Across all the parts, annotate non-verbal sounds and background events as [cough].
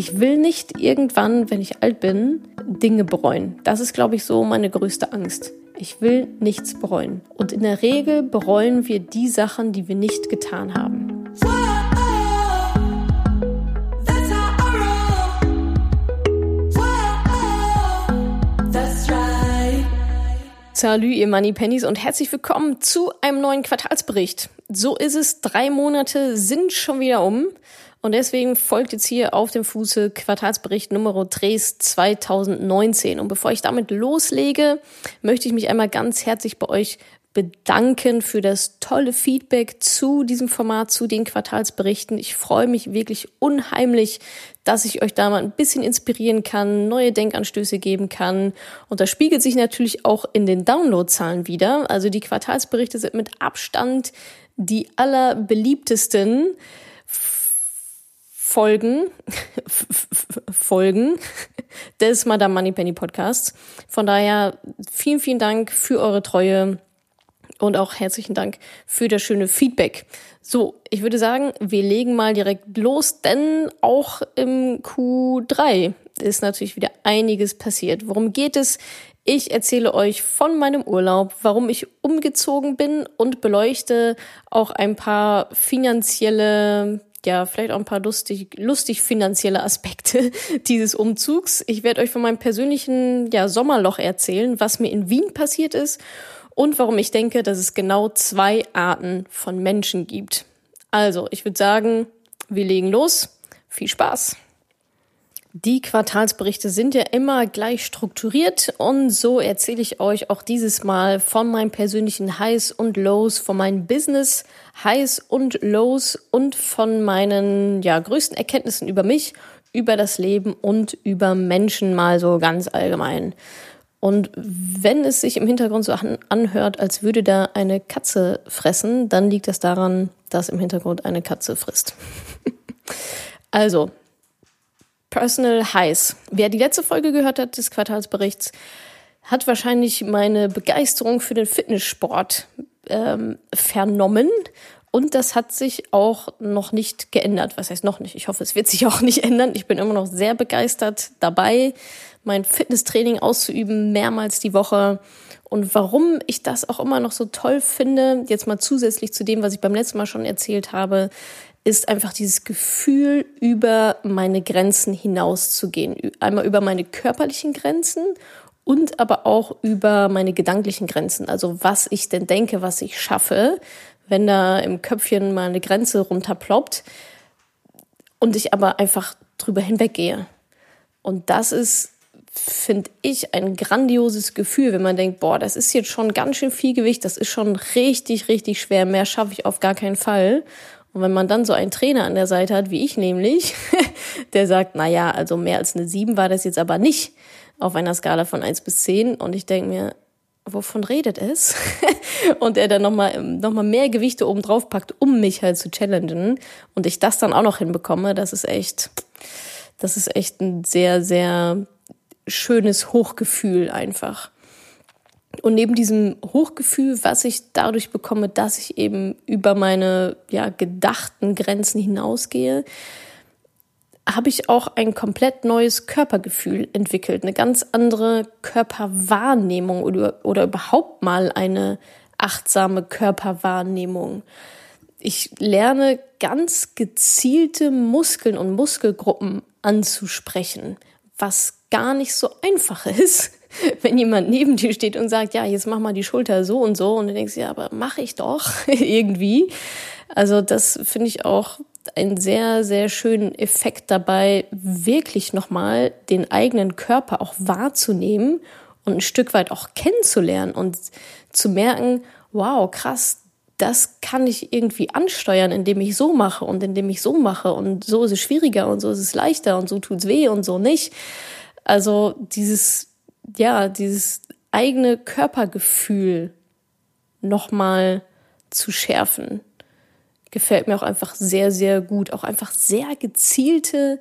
Ich will nicht irgendwann, wenn ich alt bin, Dinge bereuen. Das ist, glaube ich, so meine größte Angst. Ich will nichts bereuen. Und in der Regel bereuen wir die Sachen, die wir nicht getan haben. Salü, ihr Money Pennies und herzlich willkommen zu einem neuen Quartalsbericht. So ist es, drei Monate sind schon wieder um und deswegen folgt jetzt hier auf dem Fuße Quartalsbericht Nummer 3 2019. Und bevor ich damit loslege, möchte ich mich einmal ganz herzlich bei euch bedanken für das tolle Feedback zu diesem Format, zu den Quartalsberichten. Ich freue mich wirklich unheimlich, dass ich euch da mal ein bisschen inspirieren kann, neue Denkanstöße geben kann. Und das spiegelt sich natürlich auch in den Downloadzahlen wieder. Also die Quartalsberichte sind mit Abstand die allerbeliebtesten Folgen, [laughs] Folgen des Madame Moneypenny Podcasts. Von daher vielen, vielen Dank für eure Treue und auch herzlichen Dank für das schöne Feedback. So, ich würde sagen, wir legen mal direkt los, denn auch im Q3 ist natürlich wieder einiges passiert. Worum geht es? Ich erzähle euch von meinem Urlaub, warum ich umgezogen bin und beleuchte auch ein paar finanzielle ja, vielleicht auch ein paar lustig, lustig finanzielle Aspekte [laughs] dieses Umzugs. Ich werde euch von meinem persönlichen ja, Sommerloch erzählen, was mir in Wien passiert ist und warum ich denke, dass es genau zwei Arten von Menschen gibt. Also, ich würde sagen, wir legen los. Viel Spaß! Die Quartalsberichte sind ja immer gleich strukturiert und so erzähle ich euch auch dieses Mal von meinen persönlichen Highs und Lows, von meinen Business Highs und Lows und von meinen ja, größten Erkenntnissen über mich, über das Leben und über Menschen mal so ganz allgemein. Und wenn es sich im Hintergrund so anhört, als würde da eine Katze fressen, dann liegt das daran, dass im Hintergrund eine Katze frisst. [laughs] also, Personal Highs. Wer die letzte Folge gehört hat des Quartalsberichts, hat wahrscheinlich meine Begeisterung für den Fitnesssport ähm, vernommen. Und das hat sich auch noch nicht geändert. Was heißt noch nicht? Ich hoffe, es wird sich [laughs] auch nicht ändern. Ich bin immer noch sehr begeistert dabei mein Fitnesstraining auszuüben, mehrmals die Woche. Und warum ich das auch immer noch so toll finde, jetzt mal zusätzlich zu dem, was ich beim letzten Mal schon erzählt habe, ist einfach dieses Gefühl, über meine Grenzen hinauszugehen. Einmal über meine körperlichen Grenzen und aber auch über meine gedanklichen Grenzen. Also was ich denn denke, was ich schaffe, wenn da im Köpfchen mal eine Grenze runterploppt und ich aber einfach drüber hinweggehe. Und das ist finde ich, ein grandioses Gefühl, wenn man denkt, boah, das ist jetzt schon ganz schön viel Gewicht, das ist schon richtig, richtig schwer, mehr schaffe ich auf gar keinen Fall. Und wenn man dann so einen Trainer an der Seite hat, wie ich nämlich, [laughs] der sagt, na ja, also mehr als eine 7 war das jetzt aber nicht auf einer Skala von 1 bis 10. Und ich denke mir, wovon redet es? [laughs] und er dann nochmal noch mal mehr Gewichte oben drauf packt, um mich halt zu challengen. Und ich das dann auch noch hinbekomme, das ist echt, das ist echt ein sehr, sehr schönes Hochgefühl einfach. Und neben diesem Hochgefühl, was ich dadurch bekomme, dass ich eben über meine ja, gedachten Grenzen hinausgehe, habe ich auch ein komplett neues Körpergefühl entwickelt, eine ganz andere Körperwahrnehmung oder, oder überhaupt mal eine achtsame Körperwahrnehmung. Ich lerne ganz gezielte Muskeln und Muskelgruppen anzusprechen, was gar nicht so einfach ist, [laughs] wenn jemand neben dir steht und sagt, ja, jetzt mach mal die Schulter so und so und du denkst, ja, aber mache ich doch [laughs] irgendwie. Also das finde ich auch einen sehr, sehr schönen Effekt dabei, wirklich nochmal den eigenen Körper auch wahrzunehmen und ein Stück weit auch kennenzulernen und zu merken, wow, krass, das kann ich irgendwie ansteuern, indem ich so mache und indem ich so mache und so ist es schwieriger und so ist es leichter und so tut's weh und so nicht. Also dieses, ja, dieses eigene Körpergefühl nochmal zu schärfen, gefällt mir auch einfach sehr, sehr gut. Auch einfach sehr gezielte,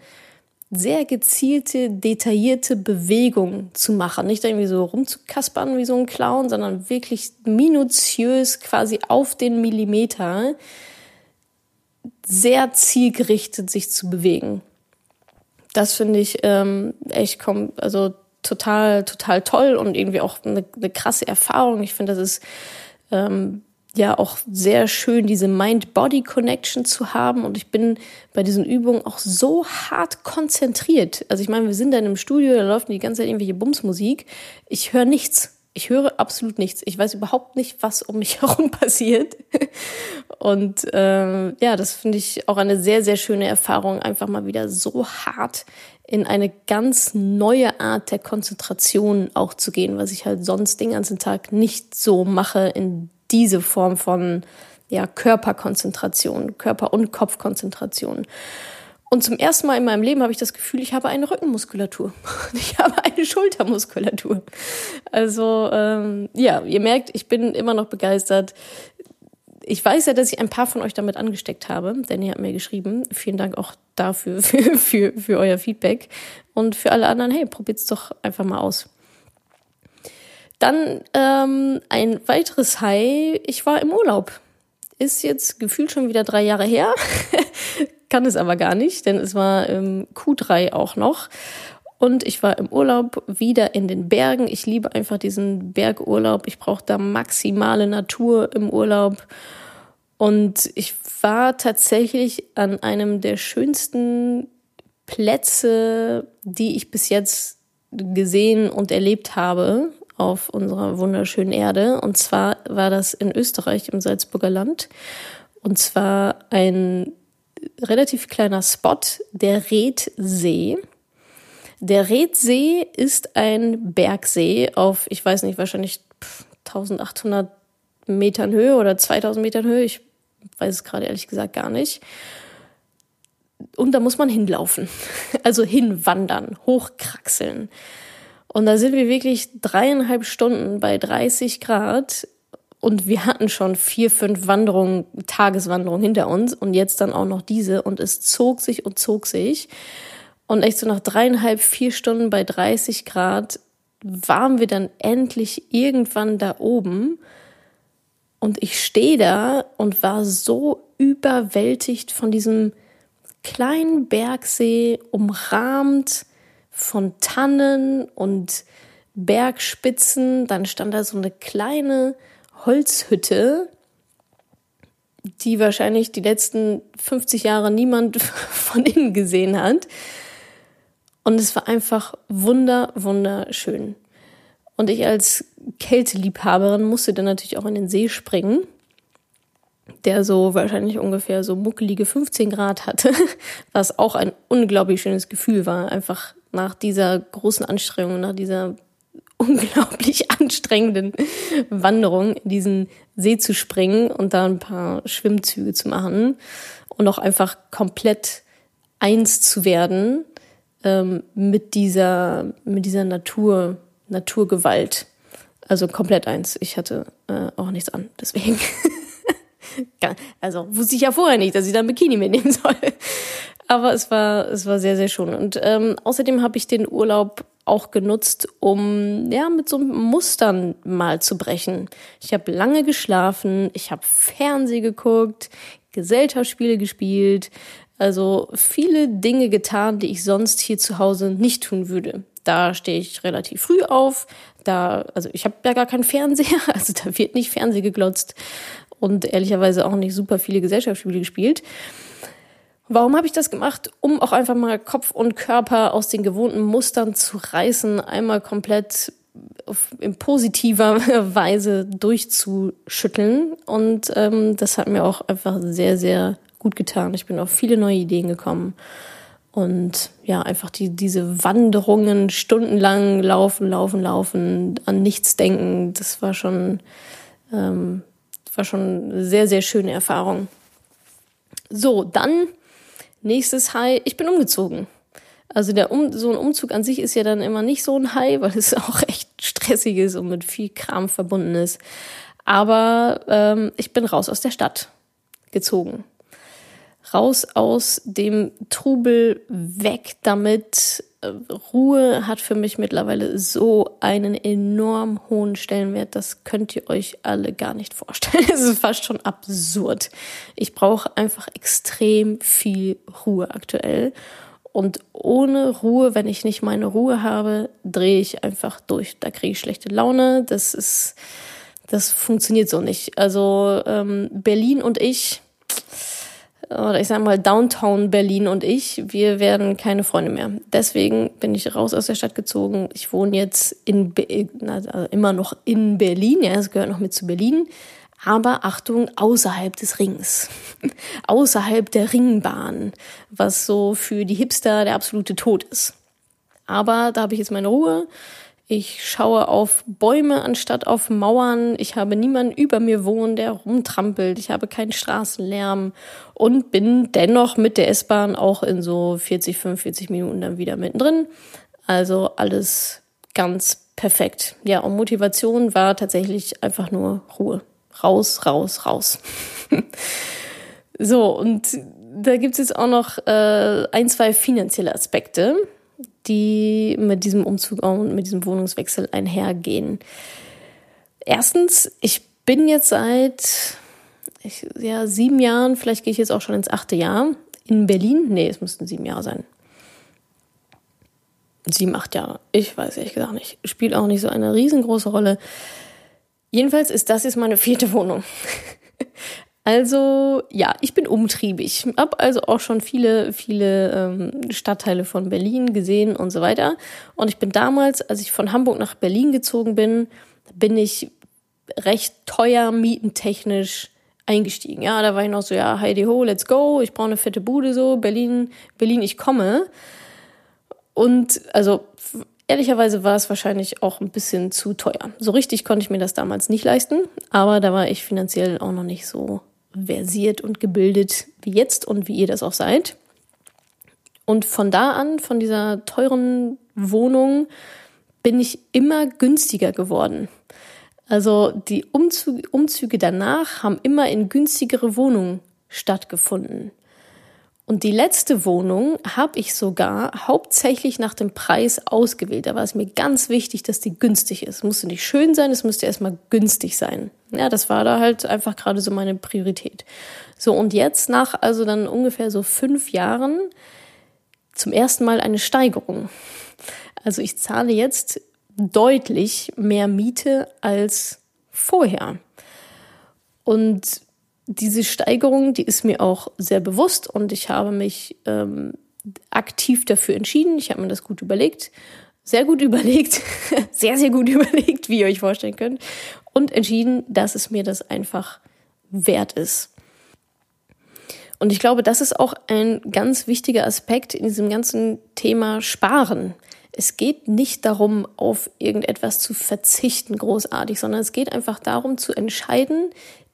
sehr gezielte, detaillierte Bewegungen zu machen. Nicht irgendwie so rumzukaspern wie so ein Clown, sondern wirklich minutiös quasi auf den Millimeter sehr zielgerichtet sich zu bewegen das finde ich ähm, echt komm, also total, total toll und irgendwie auch eine, eine krasse Erfahrung. Ich finde, das ist ähm, ja auch sehr schön, diese Mind-Body-Connection zu haben. Und ich bin bei diesen Übungen auch so hart konzentriert. Also ich meine, wir sind dann im Studio, da läuft die ganze Zeit irgendwelche Bumsmusik. Ich höre nichts. Ich höre absolut nichts. Ich weiß überhaupt nicht, was um mich [laughs] herum passiert. Und ähm, ja, das finde ich auch eine sehr, sehr schöne Erfahrung, einfach mal wieder so hart in eine ganz neue Art der Konzentration auch zu gehen, was ich halt sonst den ganzen Tag nicht so mache in diese Form von ja, Körperkonzentration, Körper- und Kopfkonzentration. Und zum ersten Mal in meinem Leben habe ich das Gefühl, ich habe eine Rückenmuskulatur. [laughs] Ich habe eine Schultermuskulatur. Also ähm, ja, ihr merkt, ich bin immer noch begeistert. Ich weiß ja, dass ich ein paar von euch damit angesteckt habe, denn ihr habt mir geschrieben. Vielen Dank auch dafür, [laughs] für, für, für euer Feedback. Und für alle anderen, hey, probiert's doch einfach mal aus. Dann ähm, ein weiteres High. Ich war im Urlaub. Ist jetzt gefühlt schon wieder drei Jahre her. [laughs] Kann es aber gar nicht, denn es war ähm, Q3 auch noch. Und ich war im Urlaub wieder in den Bergen. Ich liebe einfach diesen Bergurlaub. Ich brauche da maximale Natur im Urlaub. Und ich war tatsächlich an einem der schönsten Plätze, die ich bis jetzt gesehen und erlebt habe auf unserer wunderschönen Erde. Und zwar war das in Österreich im Salzburger Land. Und zwar ein relativ kleiner Spot, der Redsee. Der Redsee ist ein Bergsee auf, ich weiß nicht, wahrscheinlich 1800 Metern Höhe oder 2000 Metern Höhe. Ich weiß es gerade ehrlich gesagt gar nicht. Und da muss man hinlaufen. [laughs] Also hinwandern, hochkraxeln. Und da sind wir wirklich dreieinhalb Stunden bei 30 Grad und wir hatten schon vier, fünf Wanderungen, Tageswanderungen hinter uns und jetzt dann auch noch diese und es zog sich und zog sich. Und echt so nach dreieinhalb, vier Stunden bei 30 Grad waren wir dann endlich irgendwann da oben. Und ich stehe da und war so überwältigt von diesem kleinen Bergsee, umrahmt von Tannen und Bergspitzen. Dann stand da so eine kleine Holzhütte, die wahrscheinlich die letzten 50 Jahre niemand [laughs] von innen gesehen hat. Und es war einfach wunder, wunderschön. Und ich als Kälteliebhaberin musste dann natürlich auch in den See springen, der so wahrscheinlich ungefähr so muckelige 15 Grad hatte, [laughs] was auch ein unglaublich schönes Gefühl war, einfach nach dieser großen Anstrengung, nach dieser [laughs] unglaublich anstrengenden Wanderung in diesen See zu springen und da ein paar Schwimmzüge zu machen und auch einfach komplett eins zu werden ähm, mit dieser mit dieser Natur Naturgewalt. Also komplett eins. Ich hatte äh, auch nichts an, deswegen. [laughs] also wusste ich ja vorher nicht, dass ich da ein Bikini mitnehmen soll. Aber es war, es war sehr, sehr schön. Und ähm, außerdem habe ich den Urlaub auch genutzt, um ja mit so Mustern mal zu brechen. Ich habe lange geschlafen, ich habe Fernseh geguckt, Gesellschaftsspiele gespielt, also viele Dinge getan, die ich sonst hier zu Hause nicht tun würde. Da stehe ich relativ früh auf. Da, also ich habe ja gar keinen Fernseher, [laughs] also da wird nicht Fernseh geglotzt und ehrlicherweise auch nicht super viele Gesellschaftsspiele gespielt. Warum habe ich das gemacht? Um auch einfach mal Kopf und Körper aus den gewohnten Mustern zu reißen, einmal komplett in positiver [laughs] Weise durchzuschütteln. Und ähm, das hat mir auch einfach sehr, sehr gut getan. Ich bin auf viele neue Ideen gekommen. Und ja, einfach die, diese Wanderungen, stundenlang laufen, laufen, laufen, an nichts denken, das war schon, ähm, war schon eine sehr, sehr schöne Erfahrung. So, dann Nächstes High, ich bin umgezogen. Also der um, so ein Umzug an sich ist ja dann immer nicht so ein High, weil es [laughs] auch echt stressig ist und mit viel Kram verbunden ist. Aber ähm, ich bin raus aus der Stadt gezogen. Raus aus dem Trubel, weg damit, Ruhe hat für mich mittlerweile so einen enorm hohen Stellenwert, das könnt ihr euch alle gar nicht vorstellen. [laughs] Es ist fast schon absurd. Ich brauche einfach extrem viel Ruhe aktuell. Und ohne Ruhe, wenn ich nicht meine Ruhe habe, drehe ich einfach durch. Da kriege ich schlechte Laune. Das ist, das funktioniert so nicht. Also ähm, Berlin und ich, oder ich sage mal Downtown Berlin und ich, wir werden keine Freunde mehr. Deswegen bin ich raus aus der Stadt gezogen. Ich wohne jetzt in also immer noch in Berlin, ja, es gehört noch mit zu Berlin, aber Achtung, außerhalb des Rings, [laughs] außerhalb der Ringbahn, was so für die Hipster der absolute Tod ist. Aber da habe ich jetzt meine Ruhe. Ich schaue auf Bäume anstatt auf Mauern. Ich habe niemanden über mir wohnen, der rumtrampelt. Ich habe keinen Straßenlärm und bin dennoch mit der S-Bahn auch in so 40, 45 Minuten dann wieder mittendrin. Also alles ganz perfekt. Ja, und Motivation war tatsächlich einfach nur Ruhe. Raus, raus, raus. [laughs] so, und da gibt es jetzt auch noch äh, ein, zwei finanzielle Aspekte die mit diesem Umzug und mit diesem Wohnungswechsel einhergehen. Erstens, ich bin jetzt seit ich, ja, sieben Jahren, vielleicht gehe ich jetzt auch schon ins achte Jahr, in Berlin. Nee, es müssten sieben Jahre sein. Sieben, acht Jahre. Ich weiß ehrlich gesagt nicht. Spielt auch nicht so eine riesengroße Rolle. Jedenfalls ist das jetzt meine vierte Wohnung. [laughs] Also ja, ich bin umtriebig. Hab also auch schon viele, viele ähm, Stadtteile von Berlin gesehen und so weiter. Und ich bin damals, als ich von Hamburg nach Berlin gezogen bin, bin ich recht teuer mietentechnisch eingestiegen. Ja, da war ich noch so, ja, Heidi ho, let's go, ich brauche eine fette Bude so, Berlin, Berlin, ich komme. Und also ehrlicherweise war es wahrscheinlich auch ein bisschen zu teuer. So richtig konnte ich mir das damals nicht leisten, aber da war ich finanziell auch noch nicht so versiert und gebildet wie jetzt und wie ihr das auch seid. Und von da an, von dieser teuren Wohnung, bin ich immer günstiger geworden. Also die Umzüge, danach haben immer in günstigere Wohnungen stattgefunden. Und die letzte Wohnung habe ich sogar hauptsächlich nach dem Preis ausgewählt. Da war es mir ganz wichtig, dass die günstig ist. Es musste nicht schön sein, es musste erstmal günstig sein. Ja, das war da halt einfach gerade so meine Priorität. So, und jetzt nach also dann ungefähr so fünf Jahren zum ersten Mal eine Steigerung. Also ich zahle jetzt deutlich mehr Miete als vorher. Und diese Steigerung, die ist mir auch sehr bewusst und ich habe mich ähm, aktiv dafür entschieden. Ich habe mir das gut überlegt, sehr gut [laughs] überlegt, sehr, sehr gut überlegt, wie ihr euch vorstellen könnt, und entschieden, dass es mir das einfach wert ist. Und ich glaube, das ist auch ein ganz wichtiger Aspekt in diesem ganzen Thema Sparen. Es geht nicht darum, auf irgendetwas zu verzichten, großartig, sondern es geht einfach darum zu entscheiden,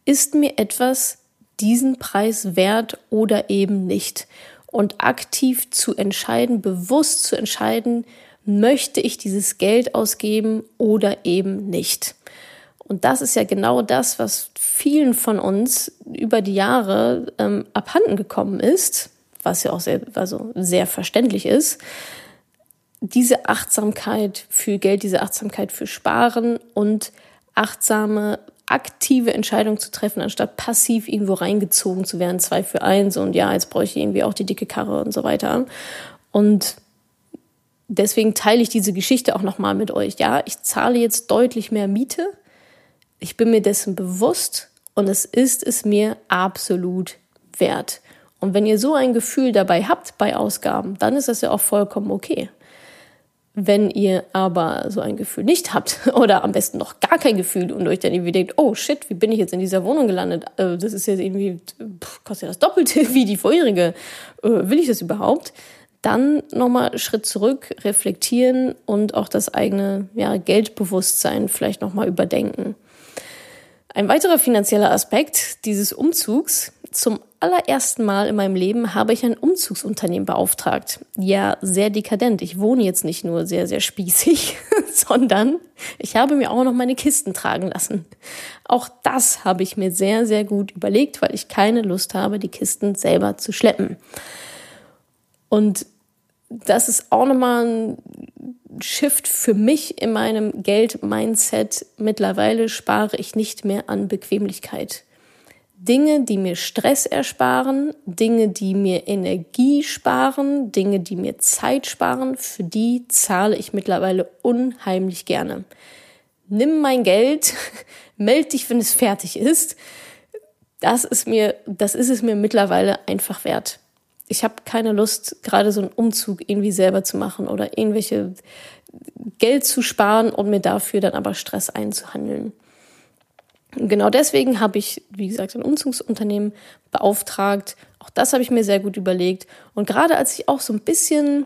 ist mir etwas diesen Preis wert oder eben nicht. Und aktiv zu entscheiden, bewusst zu entscheiden, möchte ich dieses Geld ausgeben oder eben nicht. Und das ist ja genau das, was vielen von uns über die Jahre ähm, abhanden gekommen ist, was ja auch sehr, also sehr verständlich ist. Diese Achtsamkeit für Geld, diese Achtsamkeit für Sparen und achtsame aktive Entscheidung zu treffen, anstatt passiv irgendwo reingezogen zu werden, zwei für eins und ja, jetzt brauche ich irgendwie auch die dicke Karre und so weiter. Und deswegen teile ich diese Geschichte auch nochmal mit euch. Ja, ich zahle jetzt deutlich mehr Miete. Ich bin mir dessen bewusst und es ist es mir absolut wert. Und wenn ihr so ein Gefühl dabei habt bei Ausgaben, dann ist das ja auch vollkommen okay. Wenn ihr aber so ein Gefühl nicht habt [laughs] oder am besten noch gar kein Gefühl und euch dann irgendwie denkt, oh shit, wie bin ich jetzt in dieser Wohnung gelandet? Äh, das ist jetzt irgendwie, kostet ja das Doppelte [laughs] wie die vorherige. Äh, will ich das überhaupt? Dann nochmal Schritt zurück, reflektieren und auch das eigene ja, Geldbewusstsein vielleicht nochmal überdenken. Ein weiterer finanzieller Aspekt dieses Umzugs zum allerersten Mal in meinem Leben habe ich ein Umzugsunternehmen beauftragt. Ja, sehr dekadent. Ich wohne jetzt nicht nur sehr, sehr spießig, [laughs] sondern ich habe mir auch noch meine Kisten tragen lassen. Auch das habe ich mir sehr, sehr gut überlegt, weil ich keine Lust habe, die Kisten selber zu schleppen. Und das ist auch nochmal ein Shift für mich in meinem Geld-Mindset. Mittlerweile spare ich nicht mehr an Bequemlichkeit Dinge, die mir Stress ersparen, Dinge, die mir Energie sparen, Dinge, die mir Zeit sparen, für die zahle ich mittlerweile unheimlich gerne. Nimm mein Geld, [laughs] meld dich, wenn es fertig ist. Das ist mir, das ist es mir mittlerweile einfach wert. Ich habe keine Lust, gerade so einen Umzug irgendwie selber zu machen oder irgendwelche Geld zu sparen und mir dafür dann aber Stress einzuhandeln. Genau deswegen habe ich, wie gesagt, ein Umzugsunternehmen beauftragt. Auch das habe ich mir sehr gut überlegt. Und gerade als ich auch so ein bisschen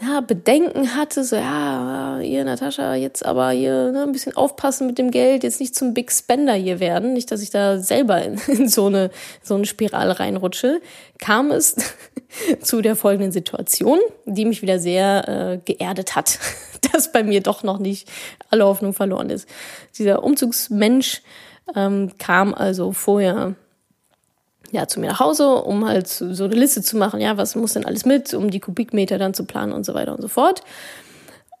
ja, Bedenken hatte, so, ja, ihr Natascha, jetzt aber hier ne, ein bisschen aufpassen mit dem Geld, jetzt nicht zum Big Spender hier werden, nicht, dass ich da selber in, [laughs] in so, eine, so eine Spirale reinrutsche, kam es [laughs] zu der folgenden Situation, die mich wieder sehr äh, geerdet hat, [laughs] dass bei mir doch noch nicht alle Hoffnung verloren ist. Dieser Umzugsmensch ähm, kam also vorher ja, zu mir nach Hause, um halt so eine Liste zu machen, ja, was muss denn alles mit, um die Kubikmeter dann zu planen und so weiter und so fort.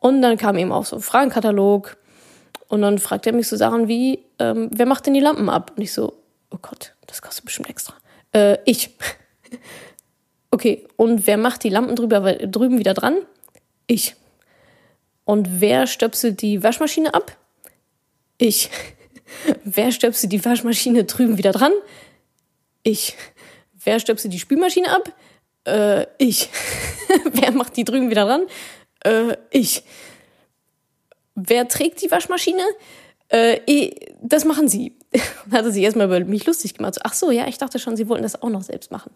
Und dann kam eben auch so ein Fragenkatalog und dann fragt er mich so Sachen wie, ähm, wer macht denn die Lampen ab? Und ich so, oh Gott, das kostet bestimmt extra. Äh, ich. [laughs] okay, und wer macht die Lampen drüber, drüben wieder dran? Ich. Und wer stöpselt die Waschmaschine ab? Ich. [laughs] wer stöpselt die Waschmaschine drüben wieder dran? Ich. Wer stöpselt die Spülmaschine ab? Äh, ich. [laughs] Wer macht die drüben wieder ran? Äh, ich. Wer trägt die Waschmaschine? Äh, das machen sie. Dann [laughs] hat er sich erstmal über mich lustig gemacht. So, ach so, ja, ich dachte schon, sie wollten das auch noch selbst machen.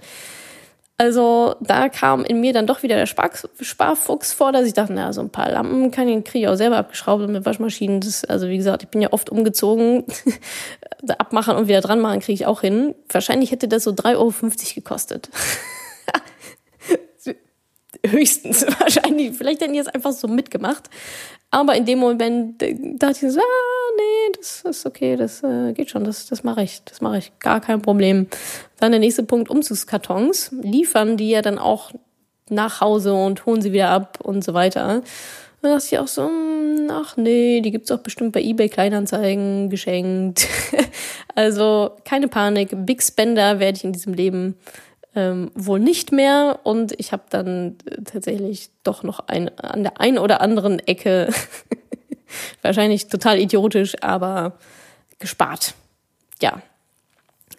Also da kam in mir dann doch wieder der Spar Sparfuchs vor, dass ich dachte, na, so ein paar Lampen kann ich, kriege ich auch selber abgeschraubt mit Waschmaschinen. Das, also wie gesagt, ich bin ja oft umgezogen. [laughs] Abmachen und wieder dran machen kriege ich auch hin. Wahrscheinlich hätte das so 3,50 Euro gekostet. [laughs] Höchstens [laughs] wahrscheinlich. Vielleicht hätten die es einfach so mitgemacht. Aber in dem Moment äh, dachte ich so, ah, nee, das ist okay, das äh, geht schon, das, das mache ich, das mache ich, gar kein Problem. Dann der nächste Punkt, Umzugskartons. Liefern die ja dann auch nach Hause und holen sie wieder ab und so weiter. Dann dachte ich auch so, hm, ach nee, die gibt's auch bestimmt bei eBay Kleinanzeigen geschenkt. [laughs] also keine Panik, Big Spender werde ich in diesem Leben ähm, wohl nicht mehr. Und ich habe dann tatsächlich doch noch ein, an der einen oder anderen Ecke, [laughs] wahrscheinlich total idiotisch, aber gespart. Ja.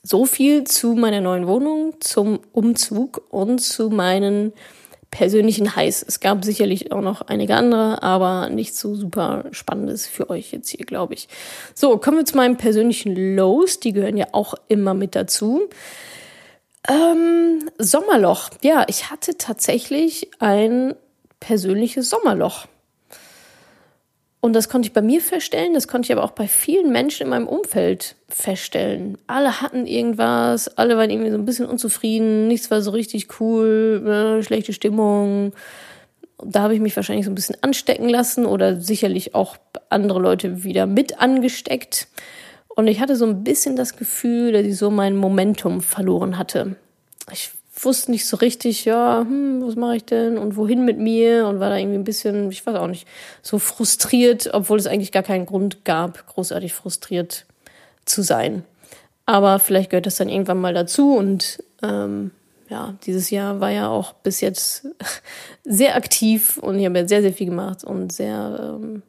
So viel zu meiner neuen Wohnung, zum Umzug und zu meinen persönlichen Highs. Es gab sicherlich auch noch einige andere, aber nicht so super spannendes für euch jetzt hier, glaube ich. So, kommen wir zu meinen persönlichen Lows. Die gehören ja auch immer mit dazu. Ähm, Sommerloch. Ja, ich hatte tatsächlich ein persönliches Sommerloch. Und das konnte ich bei mir feststellen, das konnte ich aber auch bei vielen Menschen in meinem Umfeld feststellen. Alle hatten irgendwas, alle waren irgendwie so ein bisschen unzufrieden, nichts war so richtig cool, äh, schlechte Stimmung. Da habe ich mich wahrscheinlich so ein bisschen anstecken lassen oder sicherlich auch andere Leute wieder mit angesteckt. Und ich hatte so ein bisschen das Gefühl, dass ich so mein Momentum verloren hatte. Ich wusste nicht so richtig, ja, hm, was mache ich denn und wohin mit mir und war da irgendwie ein bisschen, ich weiß auch nicht, so frustriert, obwohl es eigentlich gar keinen Grund gab, großartig frustriert zu sein. Aber vielleicht gehört das dann irgendwann mal dazu und ähm, ja, dieses Jahr war ja auch bis jetzt [laughs] sehr aktiv und ich habe ja sehr, sehr viel gemacht und sehr, ähm,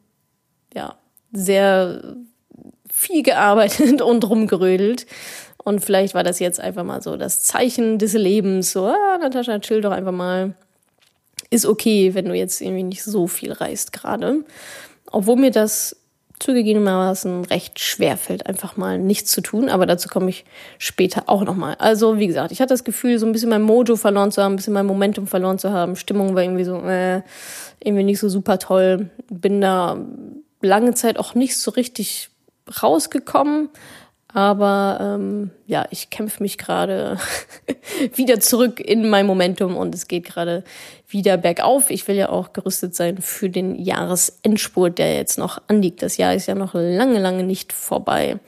ja, sehr viel gearbeitet [laughs] und rumgerödelt. Und vielleicht war das jetzt einfach mal so das Zeichen des Lebens. So, ah, Natascha, chill doch einfach mal. Ist okay, wenn du jetzt irgendwie nicht so viel reist gerade. Obwohl mir das zugegebenermaßen recht schwer fällt, einfach mal nichts zu tun. Aber dazu komme ich später auch nochmal. Also, wie gesagt, ich hatte das Gefühl, so ein bisschen mein Mojo verloren zu haben, ein bisschen mein Momentum verloren zu haben. Stimmung war irgendwie so, äh, irgendwie nicht so super toll. Bin da lange Zeit auch nicht so richtig rausgekommen. Aber ähm, ja, ich kämpfe mich gerade [laughs] wieder zurück in mein Momentum und es geht gerade wieder bergauf. Ich will ja auch gerüstet sein für den Jahresendspurt, der jetzt noch anliegt. Das Jahr ist ja noch lange, lange nicht vorbei.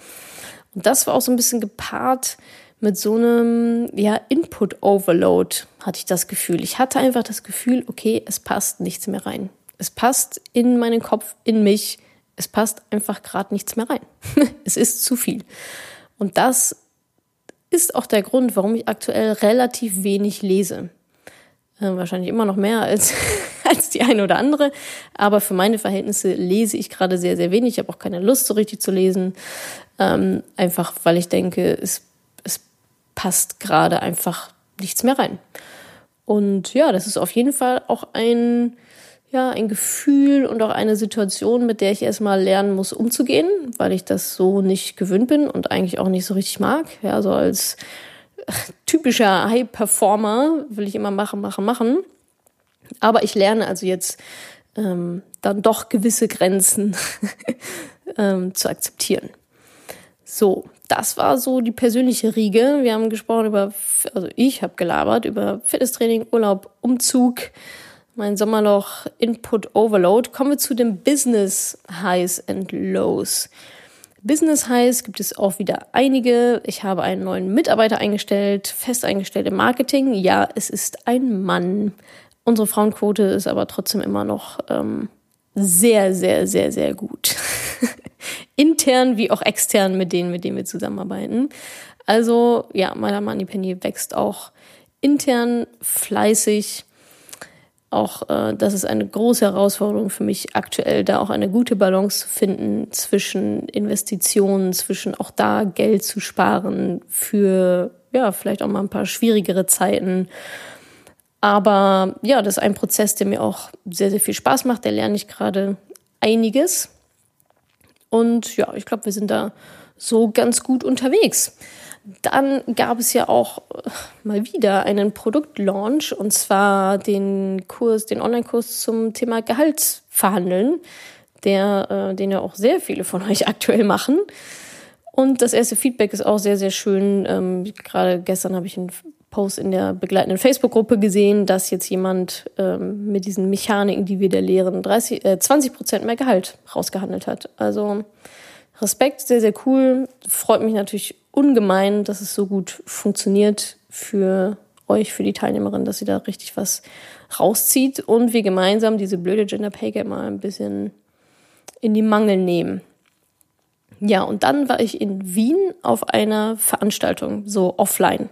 Und das war auch so ein bisschen gepaart mit so einem ja, Input-Overload, hatte ich das Gefühl. Ich hatte einfach das Gefühl, okay, es passt nichts mehr rein. Es passt in meinen Kopf, in mich es passt einfach gerade nichts mehr rein. [laughs] es ist zu viel. Und das ist auch der Grund, warum ich aktuell relativ wenig lese. Äh, wahrscheinlich immer noch mehr als, [laughs] als die eine oder andere. Aber für meine Verhältnisse lese ich gerade sehr, sehr wenig. Ich habe auch keine Lust, so richtig zu lesen. Ähm, einfach, weil ich denke, es, es passt gerade einfach nichts mehr rein. Und ja, das ist auf jeden Fall auch ein, ja, ein Gefühl und auch eine Situation, mit der ich erstmal lernen muss, umzugehen, weil ich das so nicht gewöhnt bin und eigentlich auch nicht so richtig mag. Ja, so als typischer High-Performer will ich immer machen, machen, machen. Aber ich lerne also jetzt ähm, dann doch gewisse Grenzen [laughs] ähm, zu akzeptieren. So, das war so die persönliche Riege. Wir haben gesprochen über, also ich habe gelabert über Fitnesstraining, Urlaub, Umzug, mein Sommerloch, Input Overload. Kommen wir zu den Business Highs and Lows. Business Highs gibt es auch wieder einige. Ich habe einen neuen Mitarbeiter eingestellt, fest eingestellt im Marketing. Ja, es ist ein Mann. Unsere Frauenquote ist aber trotzdem immer noch ähm, sehr, sehr, sehr, sehr gut. [laughs] Intern wie auch extern mit denen, mit denen wir zusammenarbeiten. Also ja, meiner Money Penny wächst auch intern fleißig auch äh, das ist eine große Herausforderung für mich aktuell, da auch eine gute Balance zu finden zwischen Investitionen, zwischen auch da Geld zu sparen für ja vielleicht auch mal ein paar schwierigere Zeiten. Aber ja, das ist ein Prozess, der mir auch sehr sehr viel Spaß macht. Da lerne ich gerade einiges und ja, ich glaube, wir sind da so ganz gut unterwegs. Dann gab es ja auch äh, mal wieder einen Produktlaunch und zwar den Kurs, den Online-Kurs zum Thema Gehaltsverhandeln, der, äh, den ja auch sehr viele von euch [laughs] aktuell machen. Und das erste Feedback ist auch sehr, sehr schön. Ähm, Gerade gestern habe ich einen Post in der begleitenden Facebook-Gruppe gesehen, dass jetzt jemand ähm, mit diesen Mechaniken, die wir da lehren, 30, äh, 20 Prozent mehr Gehalt rausgehandelt hat. Also Respekt, sehr, sehr cool. Freut mich natürlich ungemein, dass es so gut funktioniert für euch, für die Teilnehmerin, dass sie da richtig was rauszieht und wir gemeinsam diese blöde Gender Pay Gap mal ein bisschen in die Mangel nehmen. Ja, und dann war ich in Wien auf einer Veranstaltung, so offline.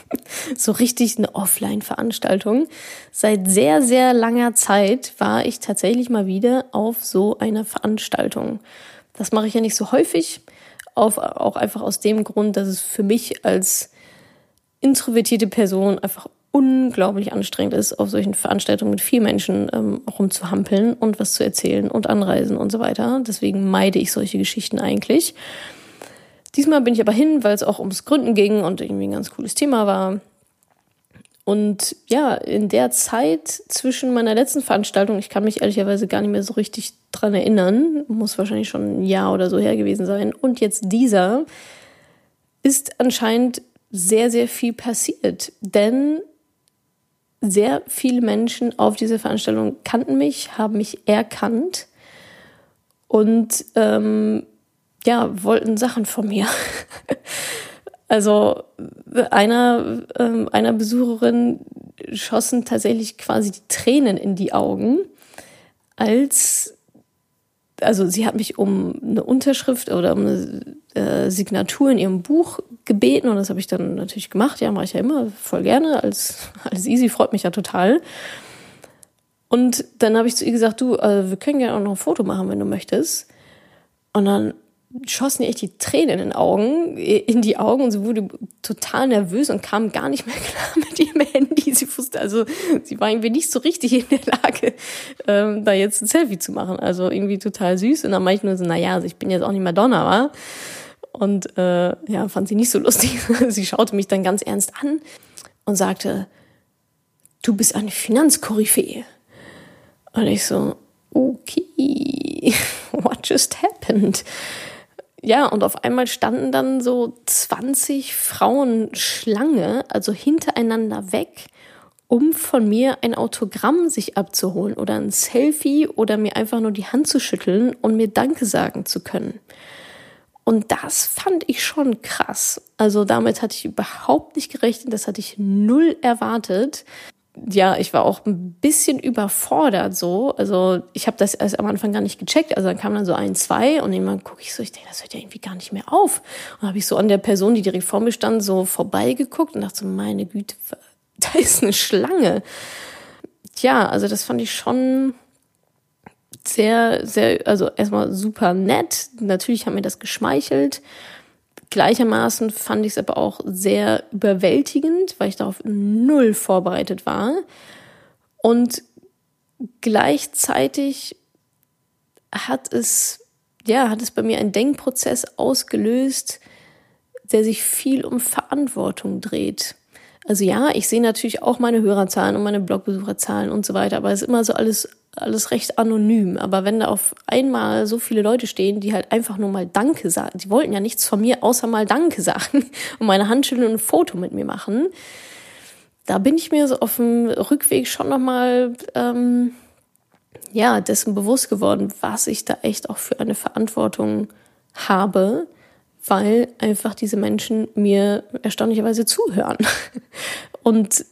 [laughs] so richtig eine Offline-Veranstaltung. Seit sehr, sehr langer Zeit war ich tatsächlich mal wieder auf so einer Veranstaltung. Das mache ich ja nicht so häufig, auf, auch einfach aus dem Grund, dass es für mich als introvertierte Person einfach unglaublich anstrengend ist, auf solchen Veranstaltungen mit vielen Menschen ähm, rumzuhampeln und was zu erzählen und anreisen und so weiter. Deswegen meide ich solche Geschichten eigentlich. Diesmal bin ich aber hin, weil es auch ums Gründen ging und irgendwie ein ganz cooles Thema war. Und ja, in der Zeit zwischen meiner letzten Veranstaltung, ich kann mich ehrlicherweise gar nicht mehr so richtig dran erinnern, muss wahrscheinlich schon ein Jahr oder so her gewesen sein, und jetzt dieser, ist anscheinend sehr, sehr viel passiert. Denn sehr viele Menschen auf dieser Veranstaltung kannten mich, haben mich erkannt und ähm, ja, wollten Sachen von mir. [laughs] Also einer, ähm, einer Besucherin schossen tatsächlich quasi die Tränen in die Augen, als also sie hat mich um eine Unterschrift oder um eine äh, Signatur in ihrem Buch gebeten und das habe ich dann natürlich gemacht. Ja, mache ich ja immer voll gerne. Als, [laughs] als easy freut mich ja total. Und dann habe ich zu ihr gesagt, du, äh, wir können gerne auch noch ein Foto machen, wenn du möchtest. Und dann schossen ihr echt die Tränen in den Augen, in die Augen und sie wurde total nervös und kam gar nicht mehr [laughs] klar mit ihrem Handy. Sie wusste, also sie war irgendwie nicht so richtig in der Lage, ähm, da jetzt ein Selfie zu machen. Also irgendwie total süß. Und dann meinte ich nur so, naja, also ich bin jetzt auch nicht Madonna, wa? Und äh, ja, fand sie nicht so lustig. [laughs] sie schaute mich dann ganz ernst an und sagte, du bist eine Finanzkoryphäe. Und ich so, okay, [laughs] what just happened? Ja, und auf einmal standen dann so 20 Frauen Schlange, also hintereinander weg, um von mir ein Autogramm sich abzuholen oder ein Selfie oder mir einfach nur die Hand zu schütteln und mir Danke sagen zu können. Und das fand ich schon krass. Also damit hatte ich überhaupt nicht gerechnet, das hatte ich null erwartet. Ja, ich war auch ein bisschen überfordert so. Also ich habe das erst am Anfang gar nicht gecheckt. Also dann kam dann so ein, zwei und irgendwann gucke ich so, ich denke, das hört ja irgendwie gar nicht mehr auf. Und habe ich so an der Person, die direkt vor mir stand, so vorbeigeguckt und dachte so, meine Güte, [laughs] da ist eine Schlange. Tja, also das fand ich schon sehr, sehr, also erstmal super nett. Natürlich hat mir das geschmeichelt. Gleichermaßen fand ich es aber auch sehr überwältigend, weil ich darauf null vorbereitet war. Und gleichzeitig hat es, ja, hat es bei mir einen Denkprozess ausgelöst, der sich viel um Verantwortung dreht. Also ja, ich sehe natürlich auch meine Hörerzahlen und meine Blogbesucherzahlen und so weiter, aber es ist immer so alles alles recht anonym. Aber wenn da auf einmal so viele Leute stehen, die halt einfach nur mal Danke sagen, die wollten ja nichts von mir außer mal Danke sagen [laughs] und meine Hand schütteln und ein Foto mit mir machen, da bin ich mir so auf dem Rückweg schon nochmal, ähm, ja, dessen bewusst geworden, was ich da echt auch für eine Verantwortung habe, weil einfach diese Menschen mir erstaunlicherweise zuhören. [laughs] Und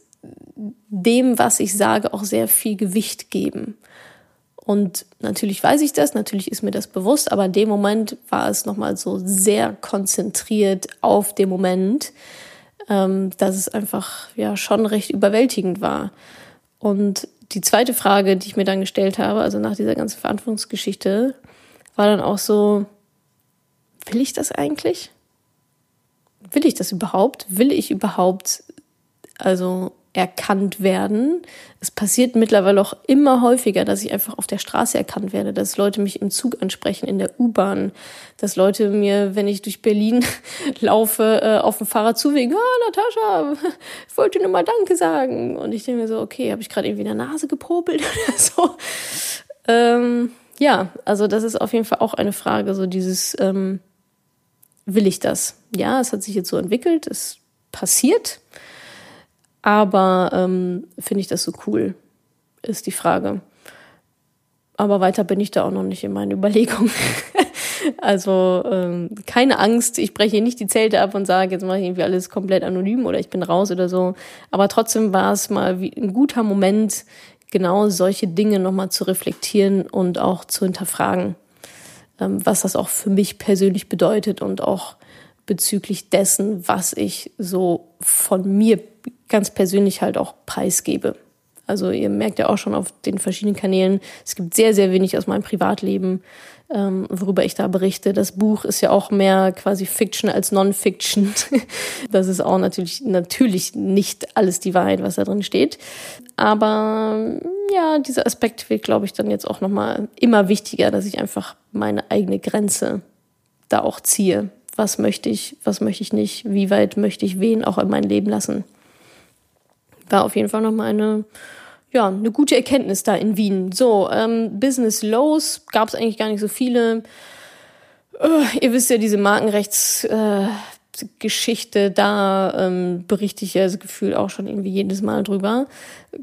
dem, was ich sage, auch sehr viel Gewicht geben. Und natürlich weiß ich das, natürlich ist mir das bewusst, aber in dem Moment war es nochmal so sehr konzentriert auf den Moment, ähm, dass es einfach ja schon recht überwältigend war. Und die zweite Frage, die ich mir dann gestellt habe, also nach dieser ganzen Verantwortungsgeschichte, war dann auch so, will ich das eigentlich? Will ich das überhaupt? Will ich überhaupt also erkannt werden. Es passiert mittlerweile auch immer häufiger, dass ich einfach auf der Straße erkannt werde, dass Leute mich im Zug ansprechen, in der U-Bahn, dass Leute mir, wenn ich durch Berlin [laughs] laufe, äh, auf dem Fahrrad zuwinken, ah, Natascha, ich wollte nur mal Danke sagen. Und ich denke mir so, okay, habe ich gerade irgendwie in der Nase gepopelt [laughs] oder so. Ähm, ja, also das ist auf jeden Fall auch eine Frage, so dieses, ähm, will ich das? Ja, es hat sich jetzt so entwickelt, es passiert. Aber ähm, finde ich das so cool, ist die Frage. Aber weiter bin ich da auch noch nicht in meinen Überlegungen. [laughs] also ähm, keine Angst, ich breche hier nicht die Zelte ab und sage, jetzt mache ich irgendwie alles komplett anonym oder ich bin raus oder so. Aber trotzdem war es mal ein guter Moment, genau solche Dinge nochmal zu reflektieren und auch zu hinterfragen, ähm, was das auch für mich persönlich bedeutet und auch bezüglich dessen, was ich so von mir ganz persönlich halt auch preisgebe. Also ihr merkt ja auch schon auf den verschiedenen Kanälen, es gibt sehr, sehr wenig aus meinem Privatleben, ähm, worüber ich da berichte. Das Buch ist ja auch mehr quasi Fiction als Non-Fiction. [laughs] das ist auch natürlich, natürlich nicht alles die Wahrheit, was da drin steht. Aber ja, dieser Aspekt wird, glaube ich, dann jetzt auch nochmal immer wichtiger, dass ich einfach meine eigene Grenze da auch ziehe. Was möchte ich, was möchte ich nicht, wie weit möchte ich wen auch in mein Leben lassen war auf jeden Fall nochmal eine, ja, eine gute Erkenntnis da in Wien. So, ähm, Business Lows gab es eigentlich gar nicht so viele. Uh, ihr wisst ja, diese Markenrechtsgeschichte, äh, da ähm, berichte ich ja das Gefühl auch schon irgendwie jedes Mal drüber.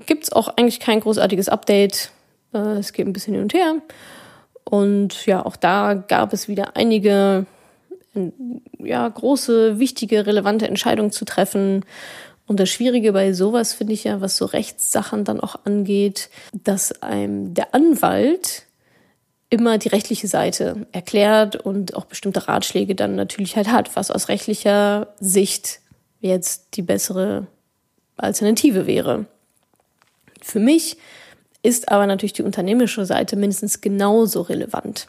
Gibt's auch eigentlich kein großartiges Update. Äh, es geht ein bisschen hin und her. Und ja, auch da gab es wieder einige ja, große, wichtige, relevante Entscheidungen zu treffen. Und das Schwierige bei sowas finde ich ja, was so Rechtssachen dann auch angeht, dass einem der Anwalt immer die rechtliche Seite erklärt und auch bestimmte Ratschläge dann natürlich halt hat, was aus rechtlicher Sicht jetzt die bessere Alternative wäre. Für mich ist aber natürlich die unternehmerische Seite mindestens genauso relevant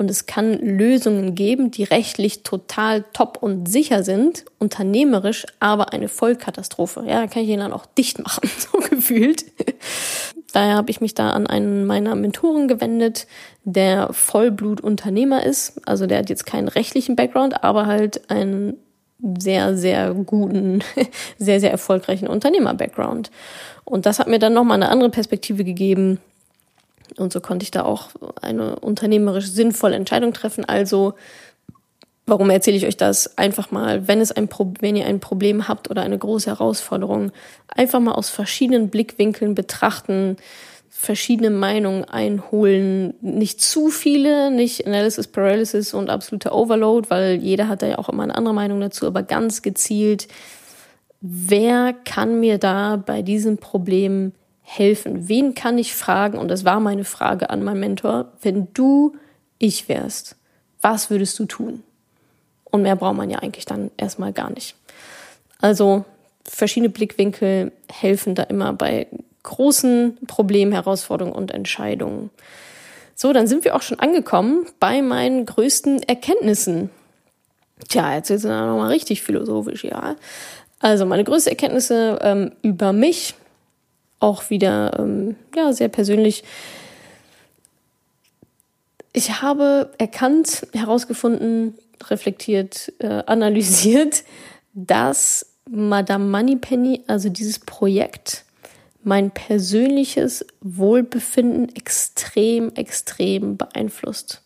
und es kann Lösungen geben, die rechtlich total top und sicher sind, unternehmerisch aber eine Vollkatastrophe. Ja, da kann ich ihn dann auch dicht machen, [laughs] so gefühlt. Daher habe ich mich da an einen meiner Mentoren gewendet, der Vollblutunternehmer ist. Also der hat jetzt keinen rechtlichen Background, aber halt einen sehr, sehr guten, [laughs] sehr, sehr erfolgreichen Unternehmer-Background. Und das hat mir dann nochmal eine andere Perspektive gegeben, und so konnte ich da auch eine unternehmerisch sinnvolle Entscheidung treffen. Also, warum erzähle ich euch das? Einfach mal, wenn es ein wenn ihr ein Problem habt oder eine große Herausforderung, einfach mal aus verschiedenen Blickwinkeln betrachten, verschiedene Meinungen einholen, nicht zu viele, nicht Analysis Paralysis und absoluter Overload, weil jeder hat da ja auch immer eine andere Meinung dazu, aber ganz gezielt wer kann mir da bei diesem Problem helfen? Wen kann ich fragen? Und das war meine Frage an meinen Mentor. Wenn du ich wärst, was würdest du tun? Und mehr braucht man ja eigentlich dann erstmal gar nicht. Also verschiedene Blickwinkel helfen da immer bei großen Problemen, Herausforderungen und Entscheidungen. So, dann sind wir auch schon angekommen bei meinen größten Erkenntnissen. Tja, jetzt ist es nochmal richtig philosophisch, ja. Also meine größten Erkenntnisse ähm, über mich, auch wieder ähm, ja sehr persönlich. Ich habe erkannt, herausgefunden, reflektiert, äh, analysiert, [laughs] dass Madame Moneypenny, also dieses Projekt, mein persönliches Wohlbefinden extrem, extrem beeinflusst.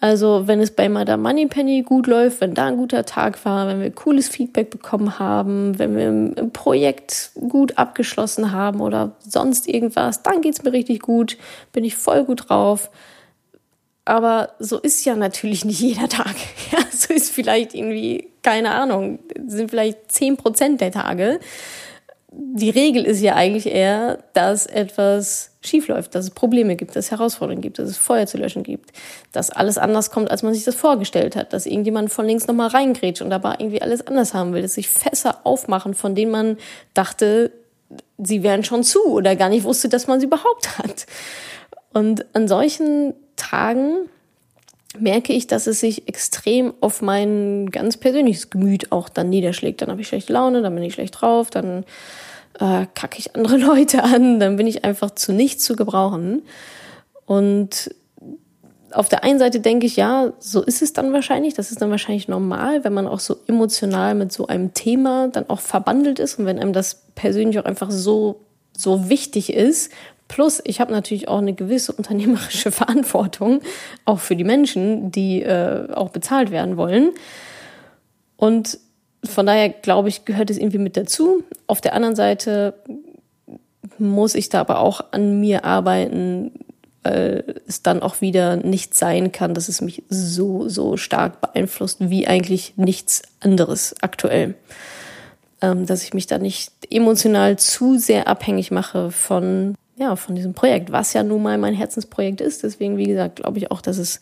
Also wenn es bei Madame Moneypenny gut läuft, wenn da ein guter Tag war, wenn wir cooles Feedback bekommen haben, wenn wir ein Projekt gut abgeschlossen haben oder sonst irgendwas, dann geht's mir richtig gut, bin ich voll gut drauf. Aber so ist ja natürlich nicht jeder Tag. [laughs] Ja, so ist vielleicht irgendwie, keine Ahnung, sind vielleicht zehn Prozent der Tage die Regel ist ja eigentlich eher, dass etwas schiefläuft, dass es Probleme gibt, dass es Herausforderungen gibt, dass es Feuer zu löschen gibt, dass alles anders kommt, als man sich das vorgestellt hat, dass irgendjemand von links nochmal reingrätscht und dabei irgendwie alles anders haben will, dass sich Fässer aufmachen, von denen man dachte, sie wären schon zu oder gar nicht wusste, dass man sie überhaupt hat. Und an solchen Tagen merke ich, dass es sich extrem auf mein ganz persönliches Gemüt auch dann niederschlägt. Dann habe ich schlechte Laune, dann bin ich schlecht drauf, dann äh, kacke ich andere [laughs] Leute an, dann bin ich einfach zu nichts zu gebrauchen. Und auf der einen Seite denke ich, ja, so ist es dann wahrscheinlich. Das ist dann wahrscheinlich normal, wenn man auch so emotional mit so einem Thema dann auch verbandelt ist und wenn einem das persönlich auch einfach so, so wichtig ist, Plus, ich habe natürlich auch eine gewisse unternehmerische [laughs] Verantwortung, auch für die Menschen, die äh, auch bezahlt werden wollen. Und von daher glaube ich, gehört es irgendwie mit dazu. Auf der anderen Seite muss ich da aber auch an mir arbeiten, weil es dann auch wieder nicht sein kann, dass es mich so, so stark beeinflusst wie eigentlich nichts anderes aktuell. Ähm, dass ich mich da nicht emotional zu sehr abhängig mache von ja, von diesem Projekt, was ja nun mal mein Herzensprojekt ist. Deswegen, wie gesagt, glaube ich auch, dass es